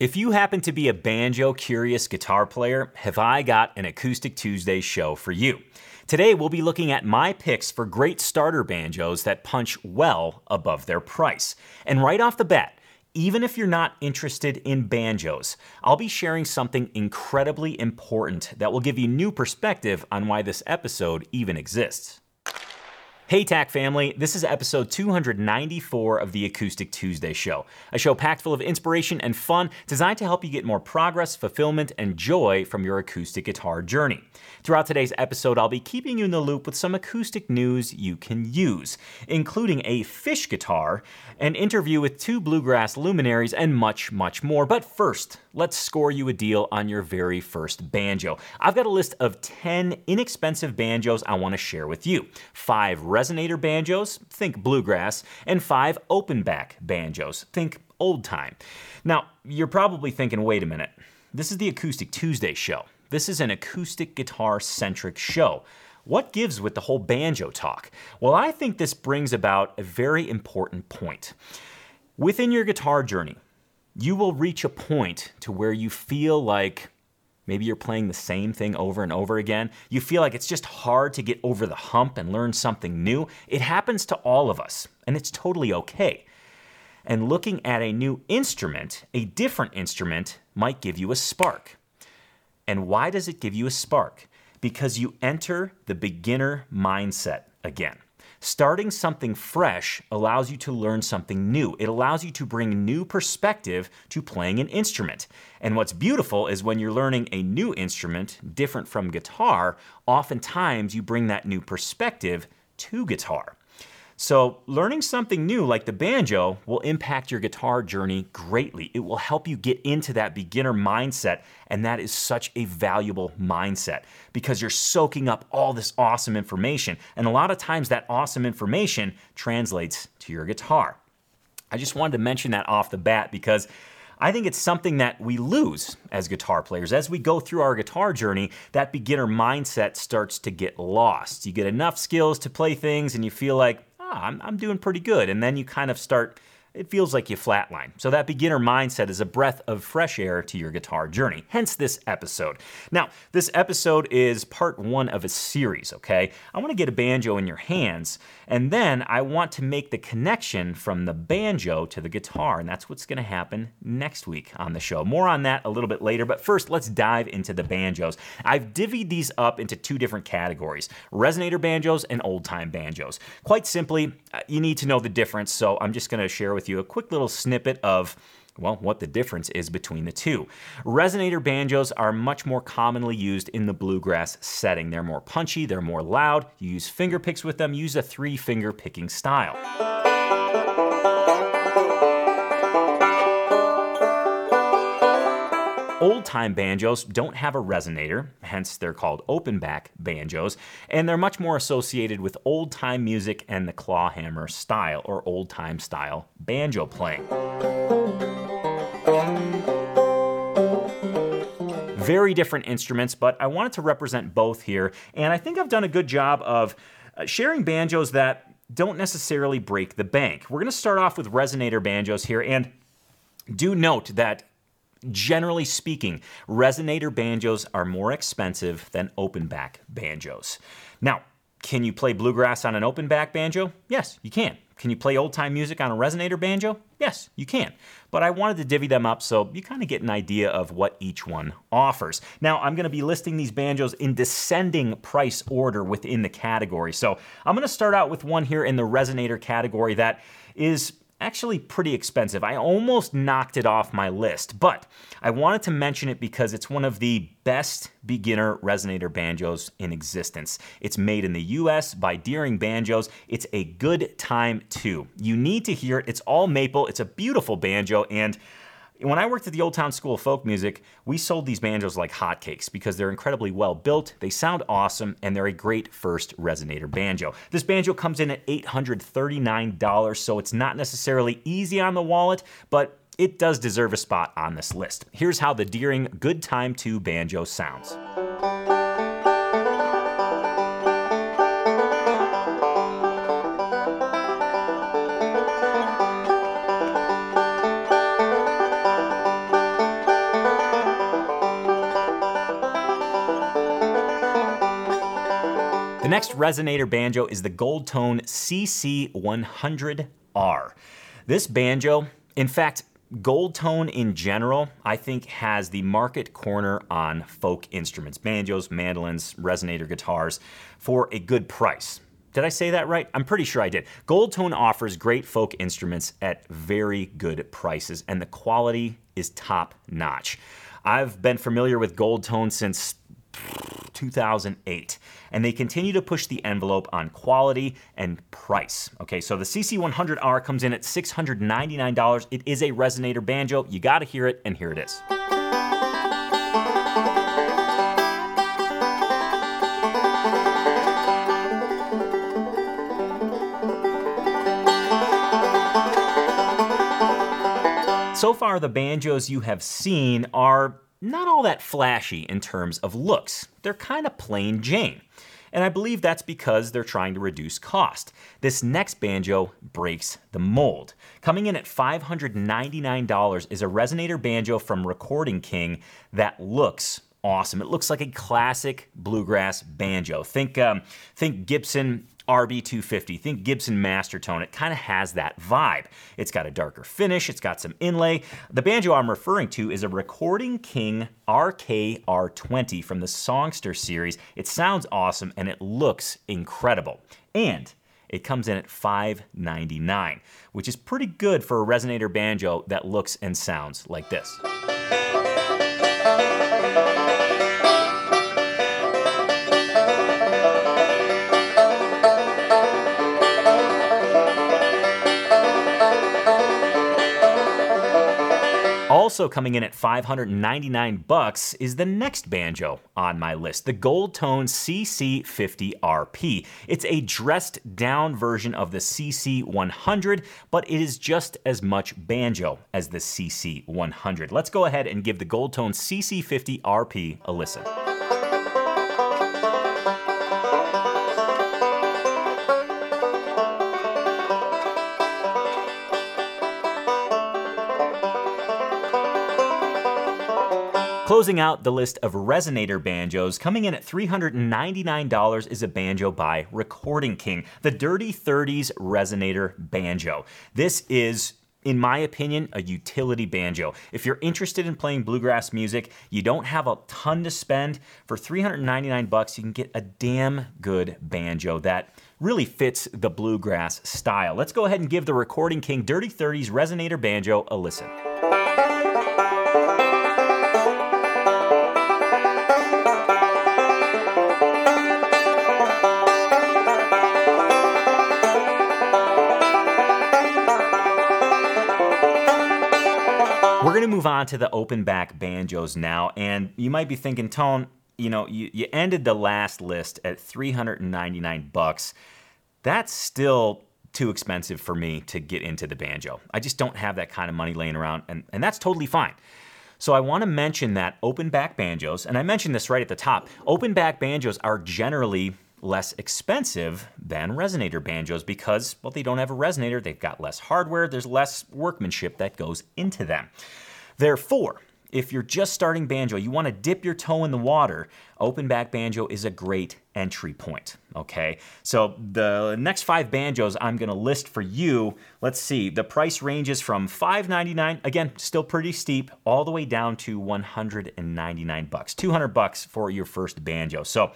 If you happen to be a banjo curious guitar player, have I got an Acoustic Tuesday show for you. Today, we'll be looking at my picks for great starter banjos that punch well above their price. And right off the bat, even if you're not interested in banjos, I'll be sharing something incredibly important that will give you new perspective on why this episode even exists. Hey, TAC family, this is episode 294 of the Acoustic Tuesday Show, a show packed full of inspiration and fun designed to help you get more progress, fulfillment, and joy from your acoustic guitar journey. Throughout today's episode, I'll be keeping you in the loop with some acoustic news you can use, including a fish guitar, an interview with two bluegrass luminaries, and much, much more. But first, let's score you a deal on your very first banjo. I've got a list of 10 inexpensive banjos I want to share with you. Five resonator banjos, think bluegrass, and five open back banjos, think old time. Now, you're probably thinking, wait a minute, this is the Acoustic Tuesday show. This is an acoustic guitar centric show. What gives with the whole banjo talk? Well, I think this brings about a very important point. Within your guitar journey, you will reach a point to where you feel like maybe you're playing the same thing over and over again. You feel like it's just hard to get over the hump and learn something new. It happens to all of us, and it's totally okay. And looking at a new instrument, a different instrument, might give you a spark. And why does it give you a spark? Because you enter the beginner mindset again. Starting something fresh allows you to learn something new. It allows you to bring new perspective to playing an instrument. And what's beautiful is when you're learning a new instrument, different from guitar, oftentimes you bring that new perspective to guitar. So, learning something new like the banjo will impact your guitar journey greatly. It will help you get into that beginner mindset, and that is such a valuable mindset because you're soaking up all this awesome information. And a lot of times, that awesome information translates to your guitar. I just wanted to mention that off the bat because I think it's something that we lose as guitar players. As we go through our guitar journey, that beginner mindset starts to get lost. You get enough skills to play things, and you feel like, ah, I'm, I'm doing pretty good. And then you kind of start it feels like you flatline. So that beginner mindset is a breath of fresh air to your guitar journey, hence this episode. Now, this episode is part one of a series, okay? I want to get a banjo in your hands, and then I want to make the connection from the banjo to the guitar, and that's what's to happen next week on the show. More on that a little bit later, but first, let's dive into the banjos. I've divvied these up into two different categories resonator banjos and old time banjos. Quite simply, uh, you need to know the difference, so I'm just to share with you a quick little snippet of well, what the difference is between the two. Resonator banjos are much more commonly used in the bluegrass setting. They're more punchy, they're more loud. You use finger picks with them, use a three finger picking style. Old time banjos don't have a resonator, hence they're called open back banjos, and they're much more associated with old time music and the clawhammer style or old time style banjo playing. Very different instruments, but I wanted to represent both here, and I think I've done a good job of uh, sharing banjos that don't necessarily break the bank. We're to start off with resonator banjos here, and do note that Generally speaking, resonator banjos are more expensive than open back banjos. Now, can you play bluegrass on an open back banjo? Yes, you can. Can you play old time music on a resonator banjo? Yes, you can. But I wanted to divvy them up so you kind of get an idea of what each one offers. Now, I'm going to be listing these banjos in descending price order within the category. So I'm going to start out with one here in the resonator category that is actually pretty expensive. I almost knocked it off my list, but I wanted to mention it because it's one of the best beginner resonator banjos in existence. It's made in the US by Deering Banjos. It's a Good Time 2. You need to hear it. It's all maple. It's a beautiful banjo and when I worked at the Old Town School of Folk Music, we sold these banjos like hotcakes because they're incredibly well built, they sound awesome, and they're a great first resonator banjo. This banjo comes in at $839, so it's not necessarily easy on the wallet, but it does deserve a spot on this list. Here's how the Deering Good Time 2 banjo sounds. Next resonator banjo is the Goldtone CC100R. This banjo, in fact, Goldtone in general, I think, has the market corner on folk instruments, banjos, mandolins, resonator guitars, for a good price. Did I say that right? I'm pretty sure I did. Goldtone offers great folk instruments at very good prices, and the quality is top notch. I've been familiar with Goldtone since 2008 and they continue to push the envelope on quality and price. Okay, so the CC100R comes in at $699. It is a resonator banjo. You got to hear it, and here it is. So far, the banjos you have seen are not all that flashy in terms of looks. They're kind of plain Jane. And I believe that's because they're trying to reduce cost. This next banjo breaks the mold. Coming in at $599 is a resonator banjo from Recording King that looks awesome. It looks like a classic bluegrass banjo. Think, um, think Gibson RB250. Think Gibson Mastertone. It kind of has that vibe. It's got a darker finish, it's got some inlay. The banjo I'm referring to is a Recording King RKR20 from the Songster series. It sounds awesome and it looks incredible. And it comes in at 599, which is pretty good for a resonator banjo that looks and sounds like this. Also coming in at 599 bucks is the next banjo on my list, the Goldtone CC50RP. It's a dressed down version of the CC100, but it is just as much banjo as the CC100. Let's go ahead and give the Goldtone CC50RP a listen. Closing out the list of resonator banjos, coming in at $399 is a banjo by Recording King, the Dirty 30s Resonator Banjo. This is in my opinion, a utility banjo. If you're interested in playing bluegrass music, you don't have a ton to spend, for 399 bucks you can get a damn good banjo that really fits the bluegrass style. Let's go ahead and give the Recording King Dirty 30s Resonator Banjo a listen. Move on to the open back banjos now. And you might be thinking, Tone, you know, you, you ended the last list at 399 bucks. That's still too expensive for me to get into the banjo. I just don't have that kind of money laying around, and, and that's totally fine. So I want to mention that open back banjos, and I mentioned this right at the top, open back banjos are generally less expensive than resonator banjos because, well, they don't have a resonator, they've got less hardware, there's less workmanship that goes into them. Therefore, if you're just starting banjo, you want to dip your toe in the water, open back banjo is a great entry point. Okay, so the next five banjos I'm going to list for you. Let's see, the price ranges from $5.99, again, still pretty steep, all the way down to 199 bucks, 200 bucks for your first banjo. So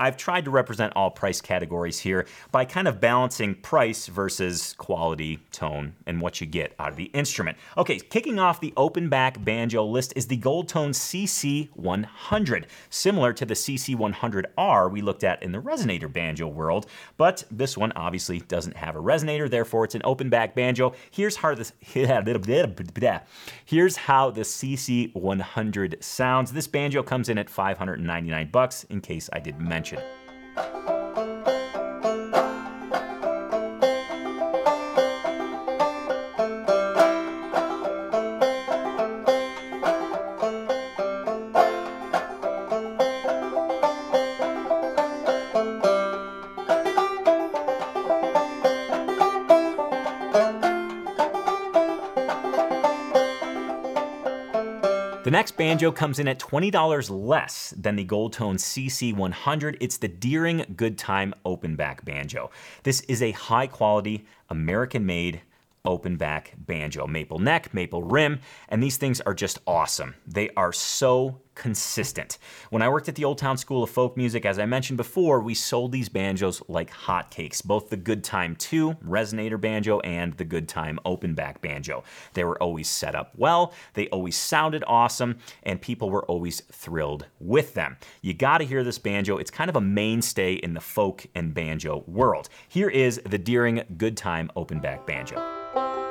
I've tried to represent all price categories here by kind of balancing price versus quality, tone, and what you get out of the instrument. Okay, kicking off the open back banjo list is the Gold Tone CC100, similar to the CC100R we looked at in the resonator banjo world, but this one obviously doesn't have a resonator, therefore it's an open back banjo. Here's how this here's how the CC100 sounds. This banjo comes in at 599 bucks in case I didn't mention attention. Banjo comes in at $20 less than the Gold Tone CC100. It's the Deering Good Time Open Back Banjo. This is a high quality, American made open back banjo. Maple neck, maple rim, and these things are just awesome. They are so consistent. When I worked at the Old Town School of Folk Music, as I mentioned before, we sold these banjos like hotcakes, both the Good Time 2 resonator banjo and the Good Time open back banjo. They were always set up well, they always sounded awesome, and people were always thrilled with them. You got to hear this banjo. It's kind of a mainstay in the folk and banjo world. Here is the Deering Good Time open back banjo.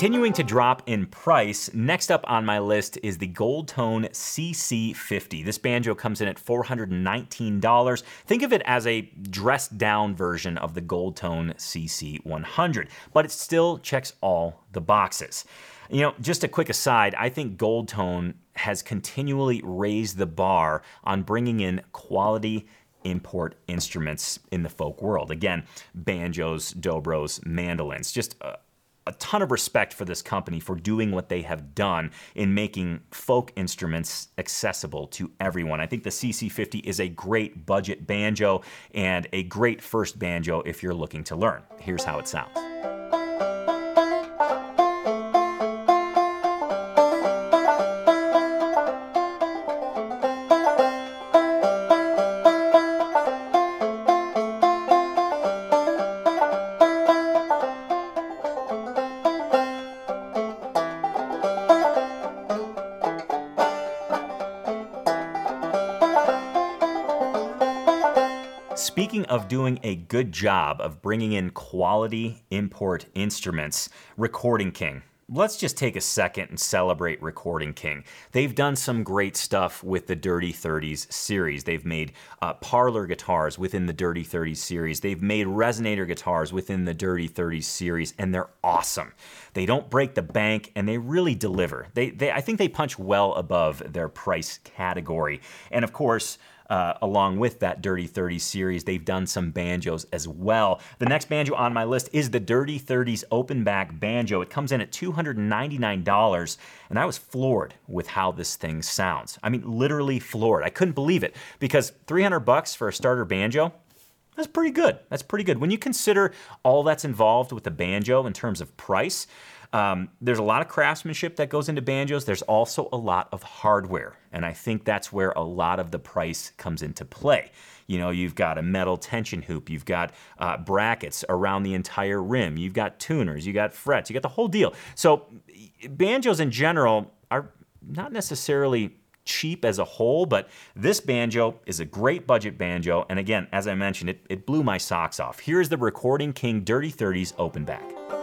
Continuing to drop in price, next up on my list is the Goldtone CC50. This banjo comes in at $419. Think of it as a dressed down version of the Goldtone CC100, but it still checks all the boxes. You know, just a quick aside, I think Goldtone has continually raised the bar on bringing in quality import instruments in the folk world. Again, banjos, dobros, mandolins, just a ton of respect for this company for doing what they have done in making folk instruments accessible to everyone. I think the CC50 is a great budget banjo and a great first banjo if you're looking to learn. Here's how it sounds. Of doing a good job of bringing in quality import instruments, Recording King. Let's just take a second and celebrate Recording King. They've done some great stuff with the Dirty 30s series. They've made uh, parlor guitars within the Dirty 30s series. They've made resonator guitars within the Dirty 30s series, and they're awesome. They don't break the bank, and they really deliver. They, they, I think they punch well above their price category. And of course, uh, along with that Dirty 30s series. They've done some banjos as well. The next banjo on my list is the Dirty 30s open back banjo. It comes in at $299, and I was floored with how this thing sounds. I mean, literally floored. I couldn't believe it because 300 bucks for a starter banjo, that's pretty good. That's pretty good. When you consider all that's involved with the banjo in terms of price, um, there's a lot of craftsmanship that goes into banjos. There's also a lot of hardware. And I think that's where a lot of the price comes into play. You know, you've got a metal tension hoop, you've got uh, brackets around the entire rim, you've got tuners, you got frets, you got the whole deal. So, banjos in general are not necessarily cheap as a whole, but this banjo is a great budget banjo. And again, as I mentioned, it, it blew my socks off. Here's the Recording King Dirty 30s open back.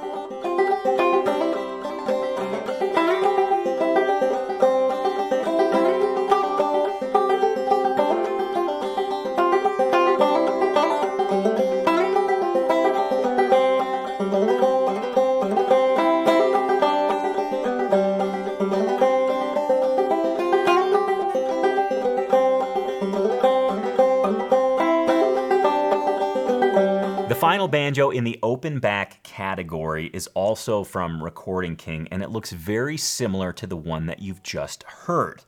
Final banjo in the open back category is also from Recording King, and it looks very similar to the one that you've just heard.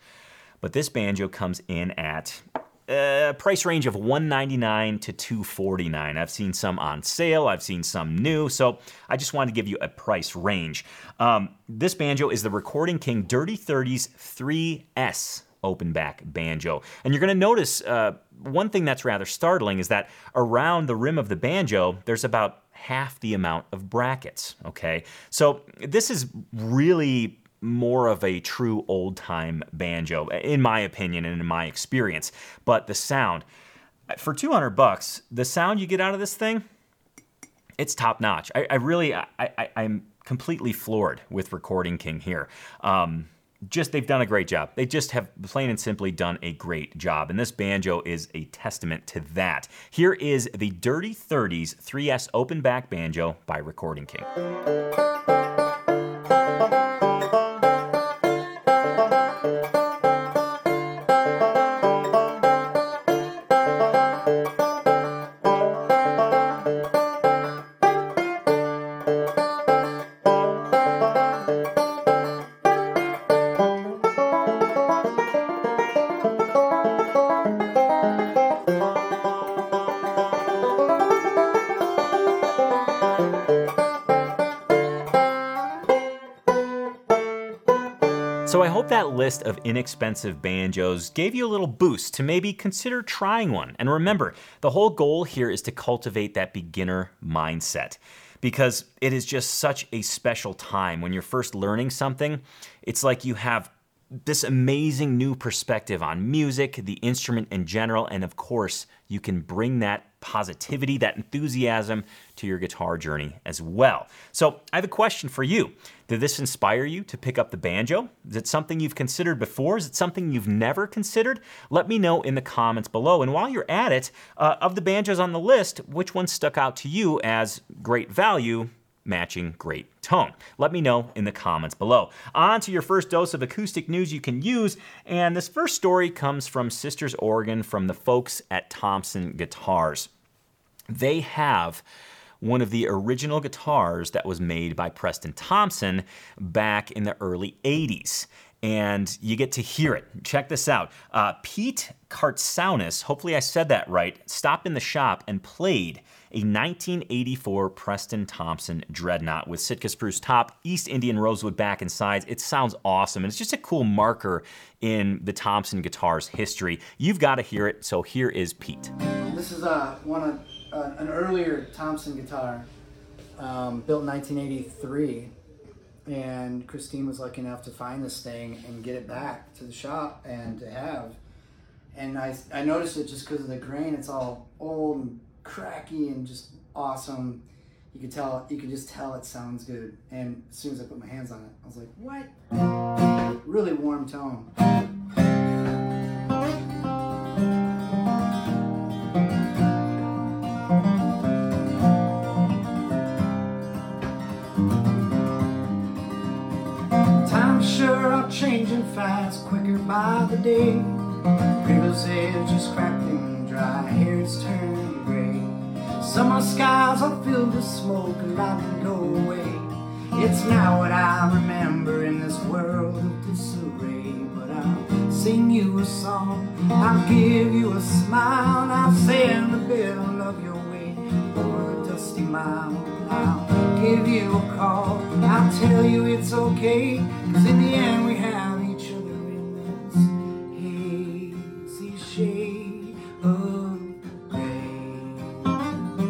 But this banjo comes in at a price range of 199 to 249 i've seen some on sale i've seen some new so i just wanted to give you a price range. Um, this banjo is the recording king dirty 30s 3s open back banjo. And you're going to notice uh, one thing that's rather startling is that around the rim of the banjo, there's about half the amount of brackets. Okay, so this is really more of a true old time banjo, in my opinion and in my experience. But the sound, for 200 bucks, the sound you get out of this thing, it's top notch. I, I really, I, I, am completely floored with Recording King here. Um, just they've done a great job. They just have plain and simply done a great job. And this banjo is a testament to that. Here is the Dirty 30s 3S open back banjo by Recording King. So I hope that list of inexpensive banjos gave you a little boost to maybe consider trying one. And remember, the whole goal here is to cultivate that beginner mindset because it is just such a special time when you're first learning something. It's like you have this amazing new perspective on music, the instrument in general, and of course, you can bring that positivity, that enthusiasm to your guitar journey as well. So, I have a question for you. Did this inspire you to pick up the banjo? Is it something you've considered before? Is it something you've never considered? Let me know in the comments below. And while you're at it, uh, of the banjos on the list, which one stuck out to you as great value matching great tone? Let me know in the comments below. On to your first dose of acoustic news you can use, and this first story comes from Sisters, Oregon, from the folks at Thompson Guitars. They have one of the original guitars that was made by Preston Thompson back in the early 80s and you get to hear it. Check this out. Uh, Pete Kartsaunis, hopefully I said that right, stopped in the shop and played a 1984 Preston Thompson Dreadnought with Sitka spruce top, East Indian rosewood back and sides. It sounds awesome, and it's just a cool marker in the Thompson guitar's history. You've got to hear it, so here is Pete. This is uh, one of uh, an earlier Thompson guitar, um, built in 1983 and Christine was lucky enough to find this thing and get it back to the shop and to have. And I, I noticed it just because of the grain. It's all old and cracky and just awesome. You could tell, you could just tell it sounds good. And as soon as I put my hands on it, I was like, what? Really warm tone. Are changing fast, quicker by the day. River's edge is cracked dry, hair's turning gray. Summer skies are filled with smoke, and light can go away. It's now what I remember in this world of disarray. But I'll sing you a song, I'll give you a smile, I'll send a bill of your way over a dusty mile. I'll give you a call, I'll tell you it's okay, cause in the end we have each other in this hazy shade of gray.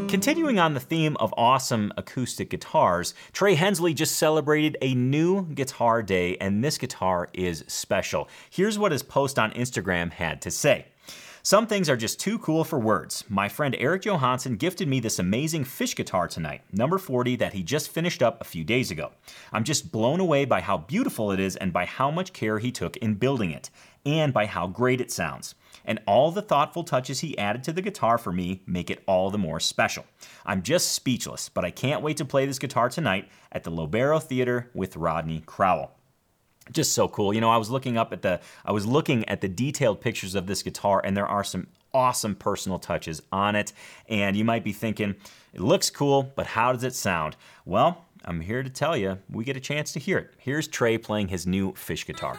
Continuing on the theme of awesome acoustic guitars, Trey Hensley just celebrated a new guitar day, and this guitar is special. Here's what his post on Instagram had to say. Some things are just too cool for words. My friend Eric Johansson gifted me this amazing fish guitar tonight, number 40, that he just finished up a few days ago. I'm just blown away by how beautiful it is and by how much care he took in building it, and by how great it sounds. And all the thoughtful touches he added to the guitar for me make it all the more special. I'm just speechless, but I can't wait to play this guitar tonight at the Lobero Theater with Rodney Crowell just so cool. You know, I was looking up at the I was looking at the detailed pictures of this guitar and there are some awesome personal touches on it. And you might be thinking, it looks cool, but how does it sound? Well, I'm here to tell you, we get a chance to hear it. Here's Trey playing his new fish guitar.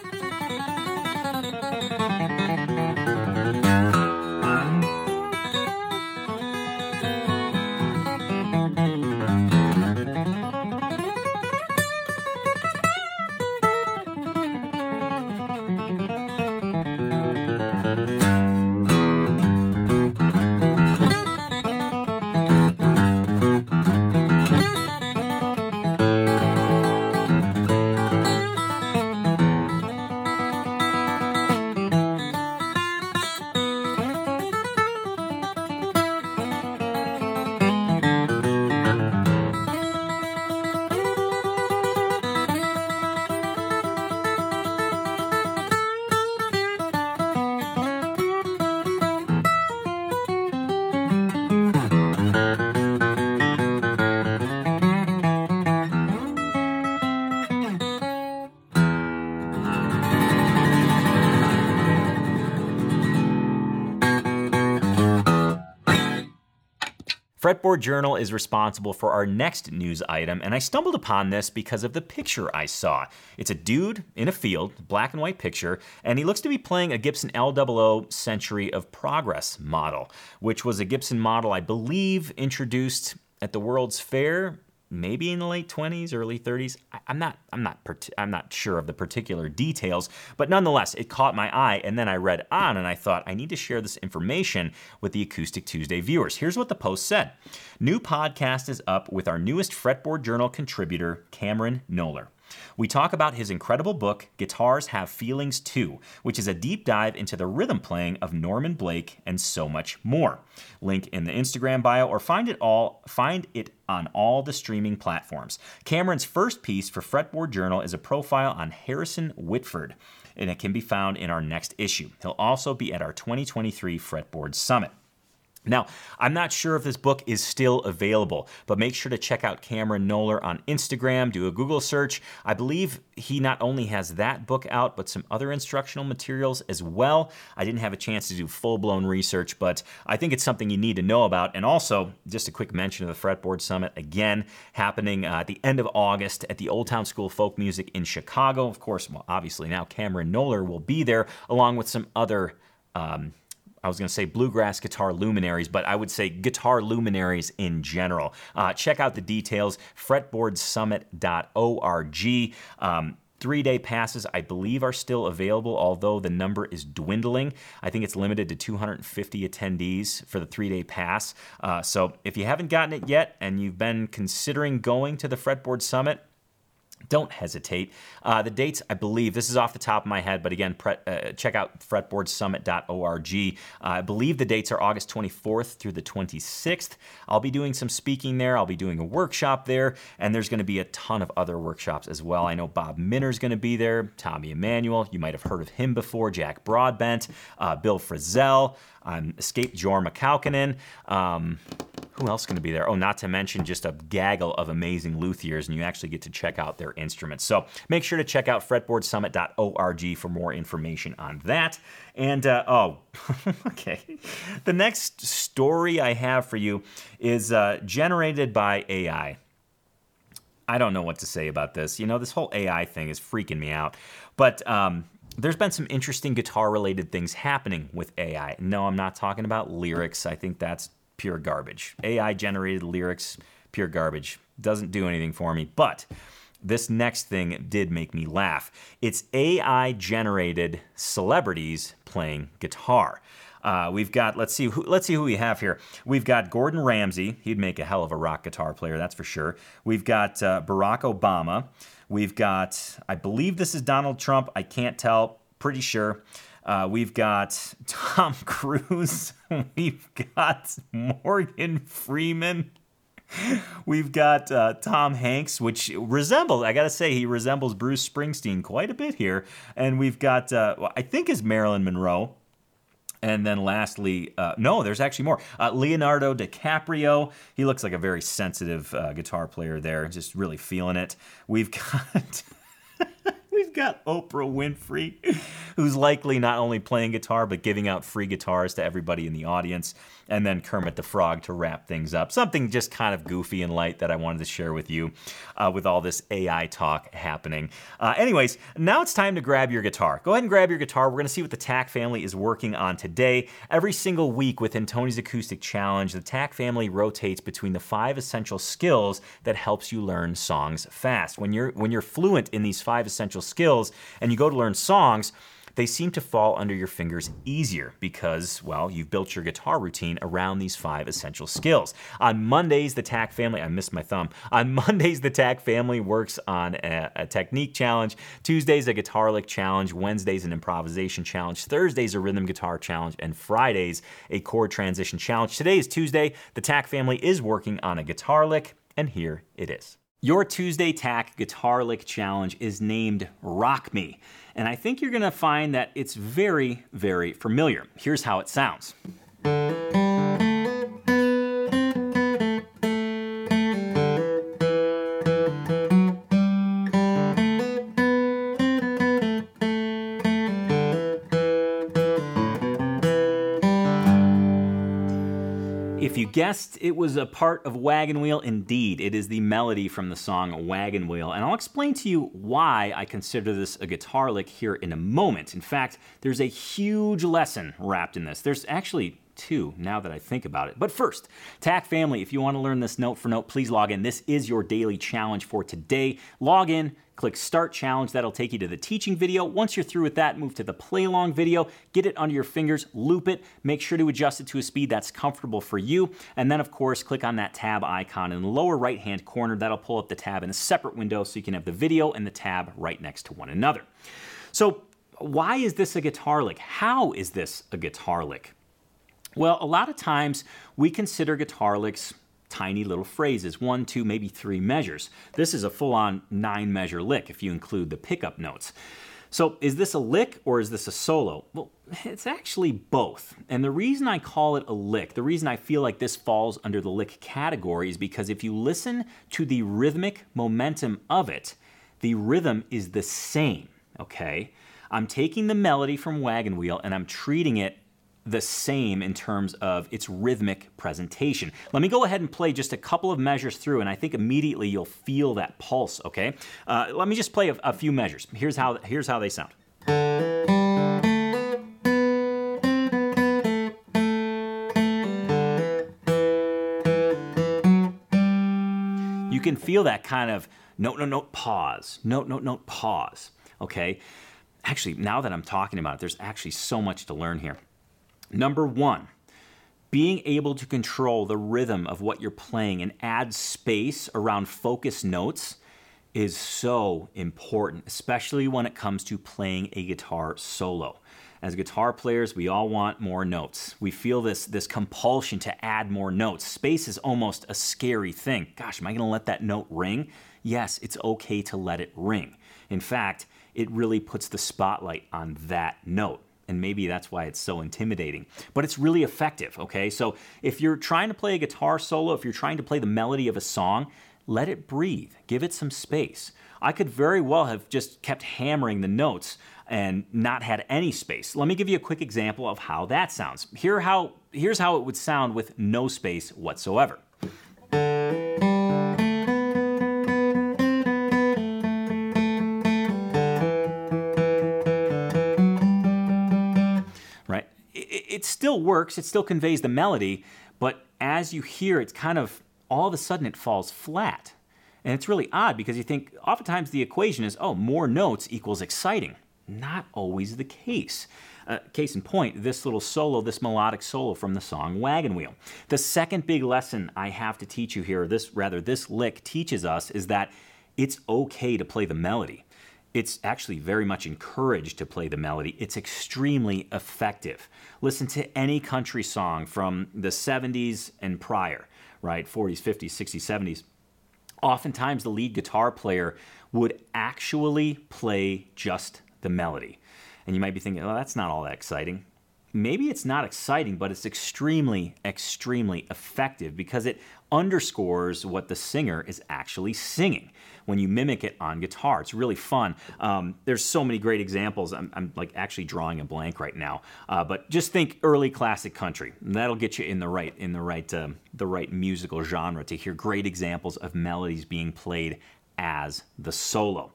Fretboard Journal is responsible for our next news item, and I stumbled upon this because of the picture I saw. It's a dude in a field, black and white picture, and he looks to be playing a Gibson L00 Century of Progress model, which was a Gibson model I believe introduced at the World's Fair maybe in the late 20s, early 30s. I, am not, I'm not, I'm not sure of the particular details, but nonetheless, it caught my eye. And then I read on, and I thought I need to share this information with the Acoustic Tuesday viewers. Here's what the post said: New podcast is up with our newest Fretboard Journal contributor, Cameron Knowler. We talk about his incredible book, Guitars Have Feelings Too, which is a deep dive into the rhythm playing of Norman Blake and so much more. Link in the Instagram bio or find it all find it on all the streaming platforms. Cameron's first piece for Fretboard Journal is a profile on Harrison Whitford, and it can be found in our next issue. He'll also be at our 2023 Fretboard Summit. Now, I'm not sure if this book is still available, but make sure to check out Cameron Knowler on Instagram, do a Google search. I believe he not only has that book out, but some other instructional materials as well. I didn't have a chance to do full blown research, but I think it's something you need to know about. And also, just a quick mention of the Fretboard Summit again, happening uh, at the end of August at the Old Town School of Folk Music in Chicago. Of course, well, obviously now Cameron Knowler will be there along with some other. Um, I was going to say bluegrass guitar luminaries, but I would say guitar luminaries in general. Uh, check out the details, fretboardsummit.org. Um, Three day passes, I believe, are still available, although the number is dwindling. I think it's limited to 250 attendees for the three day pass. Uh, so if you haven't gotten it yet and you've been considering going to the Fretboard Summit, don't hesitate. Uh, the dates, I believe, this is off the top of my head, but again, pre- uh, check out fretboardsummit.org. Uh, I believe the dates are August 24th through the 26th. I'll be doing some speaking there. I'll be doing a workshop there, and there's going to be a ton of other workshops as well. I know Bob Minner's going to be there, Tommy Emmanuel, you might have heard of him before, Jack Broadbent, uh, Bill Frisell, um, Escape Jor McCalkinen. Um, who else going to be there? Oh, not to mention just a gaggle of amazing luthiers, and you actually get to check out their instruments. So make sure to check out fretboardsummit.org for more information on that. And uh, oh, okay. The next story I have for you is uh, generated by AI. I don't know what to say about this. You know, this whole AI thing is freaking me out. But um, there's been some interesting guitar related things happening with AI. No, I'm not talking about lyrics. I think that's pure garbage. AI generated lyrics, pure garbage. Doesn't do anything for me. But this next thing did make me laugh. It's AI generated celebrities playing guitar. Uh, we've got let's see who, let's see who we have here. We've got Gordon Ramsay. He'd make a hell of a rock guitar player, that's for sure. We've got uh, Barack Obama. We've got I believe this is Donald Trump. I can't tell. Pretty sure. Uh, we've got Tom Cruise. we've got Morgan Freeman. We've got uh, Tom Hanks, which resembles, I gotta say, he resembles Bruce Springsteen quite a bit here. And we've got, uh, I think is Marilyn Monroe. And then lastly, uh, no, there's actually more. Uh, Leonardo DiCaprio. He looks like a very sensitive uh, guitar player there, just really feeling it. We've got. We've got Oprah Winfrey, who's likely not only playing guitar, but giving out free guitars to everybody in the audience and then Kermit the Frog to wrap things up. Something just kind of goofy and light that I wanted to share with you uh, with all this AI talk happening. Uh, anyways, now it's time to grab your guitar. Go ahead and grab your guitar. We're going to see what the TAC family is working on today. Every single week within Tony's Acoustic Challenge, the TAC family rotates between the five essential skills that helps you learn songs fast. When you're when you're fluent in these five essential skills and you go to learn songs, they seem to fall under your fingers easier because, well, you've built your guitar routine around these five essential skills. On Mondays, the TAC family, I missed my thumb. On Mondays, the TAC family works on a, a technique challenge. Tuesdays, a guitar lick challenge. Wednesdays, an improvisation challenge. Thursdays, a rhythm guitar challenge. And Fridays, a chord transition challenge. Today is Tuesday. The TAC family is working on a guitar lick, and here it is. Your Tuesday TAC Guitar Lick Challenge is named Rock Me, and I think you're gonna find that it's very, very familiar. Here's how it sounds. Guessed it was a part of Wagon Wheel? Indeed, it is the melody from the song Wagon Wheel. And I'll explain to you why I consider this a guitar lick here in a moment. In fact, there's a huge lesson wrapped in this. There's actually two now that I think about it. But first, TAC family, if you want to learn this note for note, please log in. This is your daily challenge for today. Log in, click Start Challenge. That'll take you to the teaching video. Once you're through with that, move to the play along video, get it under your fingers, loop it, make sure to adjust it to a speed that's comfortable for you. And then, of course, click on that tab icon in the lower right hand corner. That'll pull up the tab in a separate window so you can have the video and the tab right next to one another. So, why is this a guitar lick? How is this a guitar lick? Well, a lot of times we consider guitar licks tiny little phrases, one, two, maybe three measures. This is a full on nine measure lick if you include the pickup notes. So, is this a lick or is this a solo? Well, it's actually both. And the reason I call it a lick, the reason I feel like this falls under the lick category is because if you listen to the rhythmic momentum of it, the rhythm is the same, okay? I'm taking the melody from Wagon Wheel and I'm treating it the same in terms of its rhythmic presentation. Let me go ahead and play just a couple of measures through, and I think immediately you'll feel that pulse, okay? Uh, let me just play a, a few measures. Here's how, here's how they sound. You can feel that kind of note, note, note, pause, note, note, note, pause, okay? Actually, now that I'm talking about it, there's actually so much to learn here. Number one, being able to control the rhythm of what you're playing and add space around focus notes is so important, especially when it comes to playing a guitar solo. As guitar players, we all want more notes. We feel this, this compulsion to add more notes. Space is almost a scary thing. Gosh, am I going to let that note ring? Yes, it's okay to let it ring. In fact, it really puts the spotlight on that note and maybe that's why it's so intimidating. But it's really effective, okay? So if you're trying to play a guitar solo, if you're trying to play the melody of a song, let it breathe, give it some space. I could very well have just kept hammering the notes and not had any space. Let me give you a quick example of how that sounds. Here how, here's how it would sound with no space whatsoever. It still works, it still conveys the melody, but as you hear, it's kind of all of a sudden it falls flat. And it's really odd because you think oftentimes the equation is, oh, more notes equals exciting. Not always the case. Uh, case in point, this little solo, this melodic solo from the song Wagon Wheel. The second big lesson I have to teach you here, this rather this lick teaches us, is that it's okay to play the melody it's actually very much encouraged to play the melody. It's extremely effective. Listen to any country song from the 70s and prior, right? 40s, 50s, 60s, 70s. Oftentimes, the lead guitar player would actually play just the melody. And you might be thinking, oh, that's not all that exciting maybe it's not exciting, but it's extremely, extremely effective because it underscores what the singer is actually singing when you mimic it on guitar. It's really fun. Um, there's so many great examples. I'm, I'm, like actually drawing a blank right now, uh, but just think early classic country. That'll get you in the right in the right uh, the right musical genre to hear great examples of melodies being played as the solo.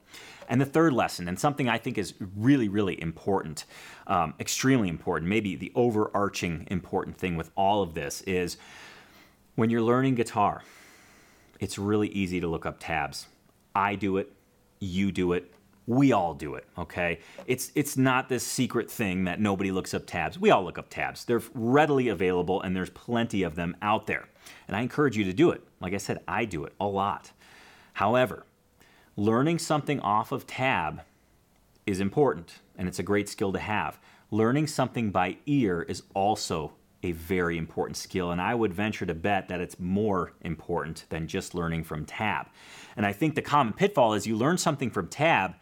And the third lesson, and something I think is really, really important, um, extremely important, maybe the overarching important thing with all of this is when you're learning guitar, it's really easy to look up tabs. I do it, you do it, we all do it, okay? It's it's not this secret thing that nobody looks up tabs. We all look up tabs. They're readily available and there's plenty of them out there. And I encourage you to do it. Like I said, I do it a lot. However, learning something off of tab is important and it's a great skill to have. Learning something by ear is also a very important skill, and I would venture to bet that it's more important than just learning from tab. And I think the common pitfall is you learn something from tab,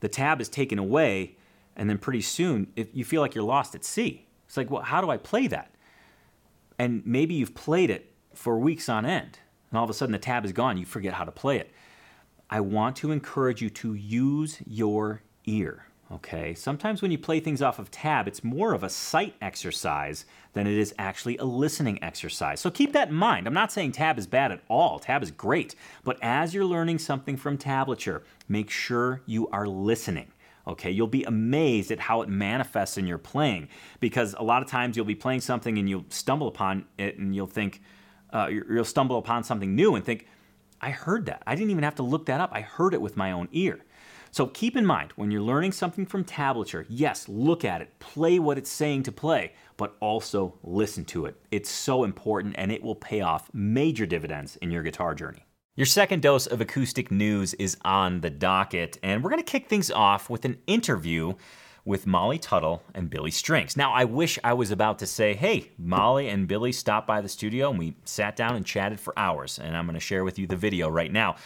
the tab is taken away, and then pretty soon if you feel like you're lost at sea. It's like, well, how do I play that? And maybe you've played it for weeks on end, and all of a sudden the tab is gone, you forget how to play it. I want to encourage you to use your ear. Okay, sometimes when you play things off of tab, it's more of a sight exercise than it is actually a listening exercise. So keep that in mind. I'm not saying tab is bad at all, tab is great. But as you're learning something from tablature, make sure you are listening. Okay, you'll be amazed at how it manifests in your playing because a lot of times you'll be playing something and you'll stumble upon it and you'll think, uh, you'll stumble upon something new and think, I heard that. I didn't even have to look that up. I heard it with my own ear. So keep in mind when you're learning something from tablature, yes, look at it, play what it's saying to play, but also listen to it. It's so important and it will pay off major dividends in your guitar journey. Your second dose of acoustic news is on the docket, and we're to kick things off with an interview with Molly Tuttle and Billy Strings. Now, I wish I was about to say, hey, Molly and Billy stopped by the studio and we sat down and chatted for hours, and I'm to share with you the video right now.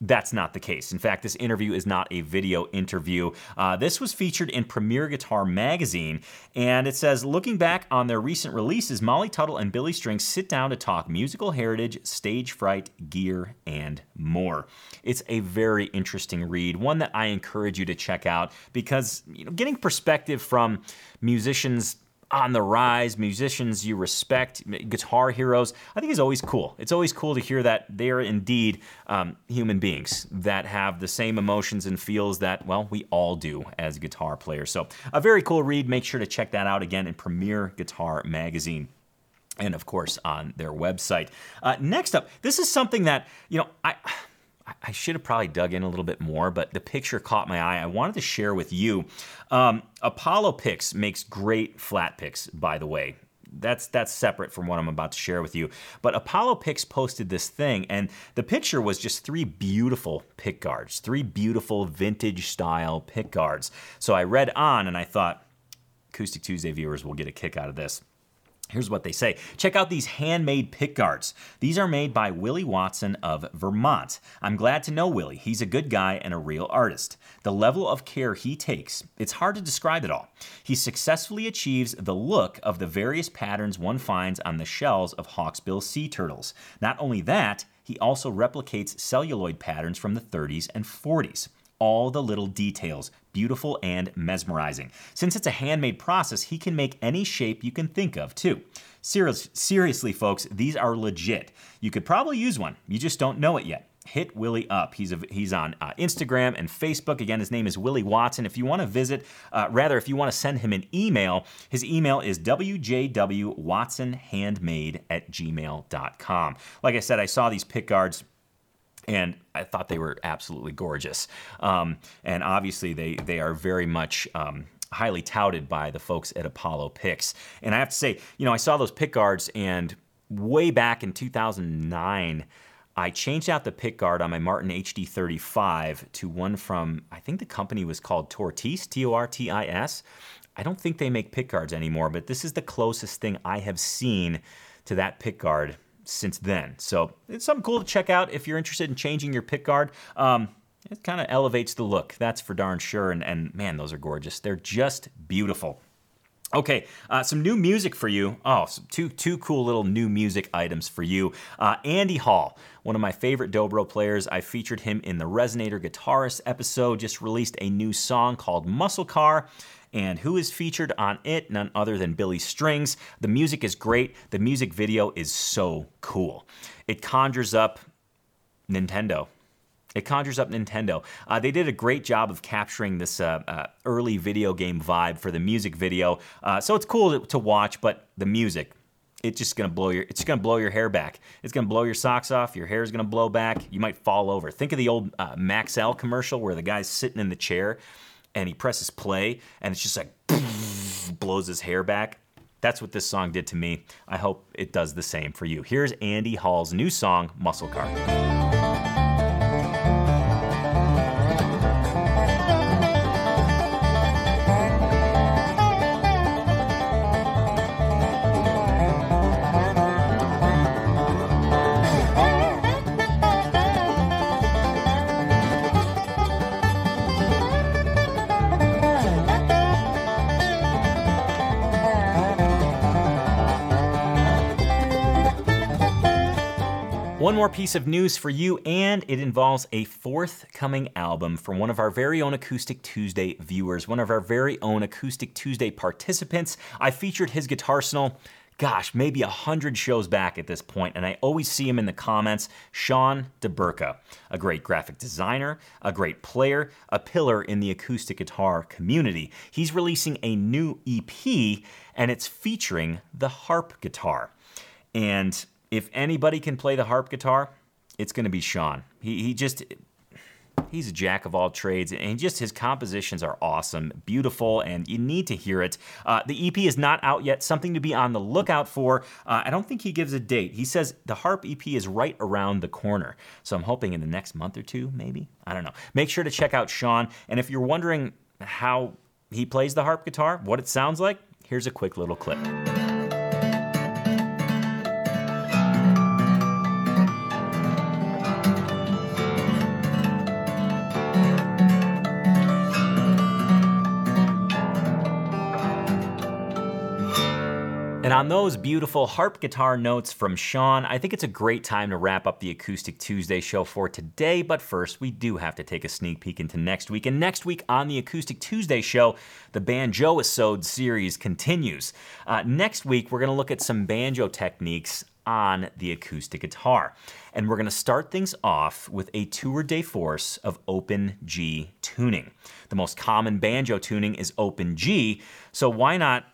That's not the case. In fact, this interview is not a video interview. Uh, this was featured in Premier Guitar Magazine, and it says looking back on their recent releases, Molly Tuttle and Billy Strings sit down to talk musical heritage, stage fright, gear, and more. It's a very interesting read, one that I encourage you to check out because you know, getting perspective from musicians on the rise, musicians you respect, guitar heroes. I think is always cool. It's always cool to hear that they're indeed um, human beings that have the same emotions and feels that, well, we all do as guitar players. So, a very cool read. Make sure to check that out again in Premier Guitar Magazine and of course on their website. Uh, next up, this is something that you know I. I should have probably dug in a little bit more, but the picture caught my eye. I wanted to share with you. Um, Apollo Picks makes great flat picks, by the way. That's that's separate from what I'm about to share with you. But Apollo Picks posted this thing, and the picture was just three beautiful pick guards, three beautiful vintage style pick guards. So I read on, and I thought, Acoustic Tuesday viewers will get a kick out of this. Here's what they say. Check out these handmade pickguards. These are made by Willie Watson of Vermont. I'm glad to know Willie. He's a good guy and a real artist. The level of care he takes, it's hard to describe it all. He successfully achieves the look of the various patterns one finds on the shells of hawksbill sea turtles. Not only that, he also replicates celluloid patterns from the 30s and 40s all the little details, beautiful and mesmerizing. Since it's a handmade process, he can make any shape you can think of, too. Serious, seriously, folks, these are legit. You could probably use one, you just don't know it yet. Hit Willie up. He's a, he's on uh, Instagram and Facebook. Again, his name is Willie Watson. If you want to visit, uh, rather, if you want to send him an email, his email is wjwwatsonhandmade at gmail.com. Like I said, I saw these pick guards and I thought they were absolutely gorgeous. Um, and obviously, they they are very much. Um, highly touted by the folks at Apollo Picks. And I have to say, you know, I saw those pick guards, and way back in 2009, I changed out the pick guard on my Martin HD35 to one from, I think the company was called Tortis, T O R T I S. I don't think they make pick guards anymore, but this is the closest thing I have seen to that pick guard since then. So it's something cool to check out if you're interested in changing your pick guard. Um, it kind of elevates the look, that's for darn sure. And, and man, those are gorgeous. They're just beautiful. Okay, uh, some new music for you. Oh, two two cool little new music items for you. Uh, Andy Hall, one of my favorite dobro players. I featured him in the Resonator Guitarist episode. Just released a new song called Muscle Car. And who is featured on it? None other than Billy Strings. The music is great. The music video is so cool. It conjures up Nintendo. It conjures up Nintendo. Uh, they did a great job of capturing this uh, uh, early video game vibe for the music video. Uh, so it's cool to, to, watch, but the music, it's just gonna blow your it's gonna blow your hair back. It's gonna blow your socks off. Your hair is gonna blow back. You might fall over. Think of the old uh, Maxell commercial where the guy's sitting in the chair and he presses play and it's just like blows his hair back. That's what this song did to me. I hope it does the same for you. Here's Andy Hall's new song, Muscle Car. More piece of news for you, and it involves a forthcoming album from one of our very own Acoustic Tuesday viewers, one of our very own Acoustic Tuesday participants. I featured his guitarsenal gosh, maybe a hundred shows back at this point, and I always see him in the comments. Sean DeBurka, a great graphic designer, a great player, a pillar in the acoustic guitar community. He's releasing a new EP, and it's featuring the harp guitar. And if anybody can play the harp guitar, it's going to be Sean. He, he just he's a jack of all trades and just his compositions are awesome beautiful and you need to hear it. Uh, the ep is not out yet something to be on the lookout for. Uh, i don't think he gives a date. He says the harp ep is right around the corner. So i'm hoping in the next month or two maybe? I don't know. Make sure to check out sean and if you're wondering how he plays the harp guitar what it sounds like here's a quick little clip And on those beautiful harp guitar notes from Sean, I think it's a great time to wrap up the Acoustic Tuesday show for today. But first, we do have to take a sneak peek into next week. And next week on the Acoustic Tuesday show, the Banjo Episode series continues. Uh, next week, we're going to look at some banjo techniques on the acoustic guitar. And we're going to start things off with a tour de force of open G tuning. The most common banjo tuning is open G, so why not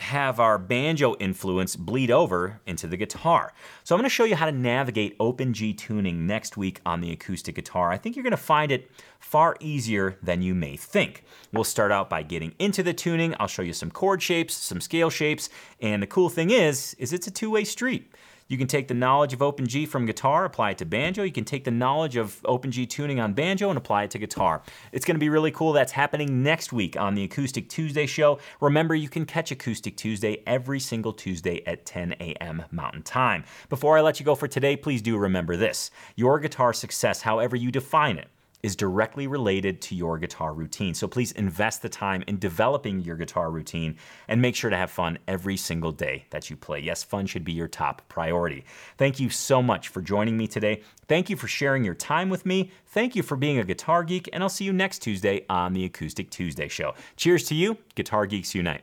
have our banjo influence bleed over into the guitar. So I'm going to show you how to navigate open G tuning next week on the acoustic guitar. I think you're going to find it far easier than you may think. We'll start out by getting into the tuning. I'll show you some chord shapes, some scale shapes, and the cool thing is is it's a two-way street. You can take the knowledge of Open G from guitar, apply it to banjo. You can take the knowledge of Open G tuning on banjo and apply it to guitar. It's going to be really cool. That's happening next week on the Acoustic Tuesday show. Remember, you can catch Acoustic Tuesday every single Tuesday at 10 a.m. Mountain Time. Before I let you go for today, please do remember this your guitar success, however you define it, is directly related to your guitar routine. So please invest the time in developing your guitar routine and make sure to have fun every single day that you play. Yes, fun should be your top priority. Thank you so much for joining me today. Thank you for sharing your time with me. Thank you for being a guitar geek, and I'll see you next Tuesday on the Acoustic Tuesday Show. Cheers to you, Guitar Geeks Unite.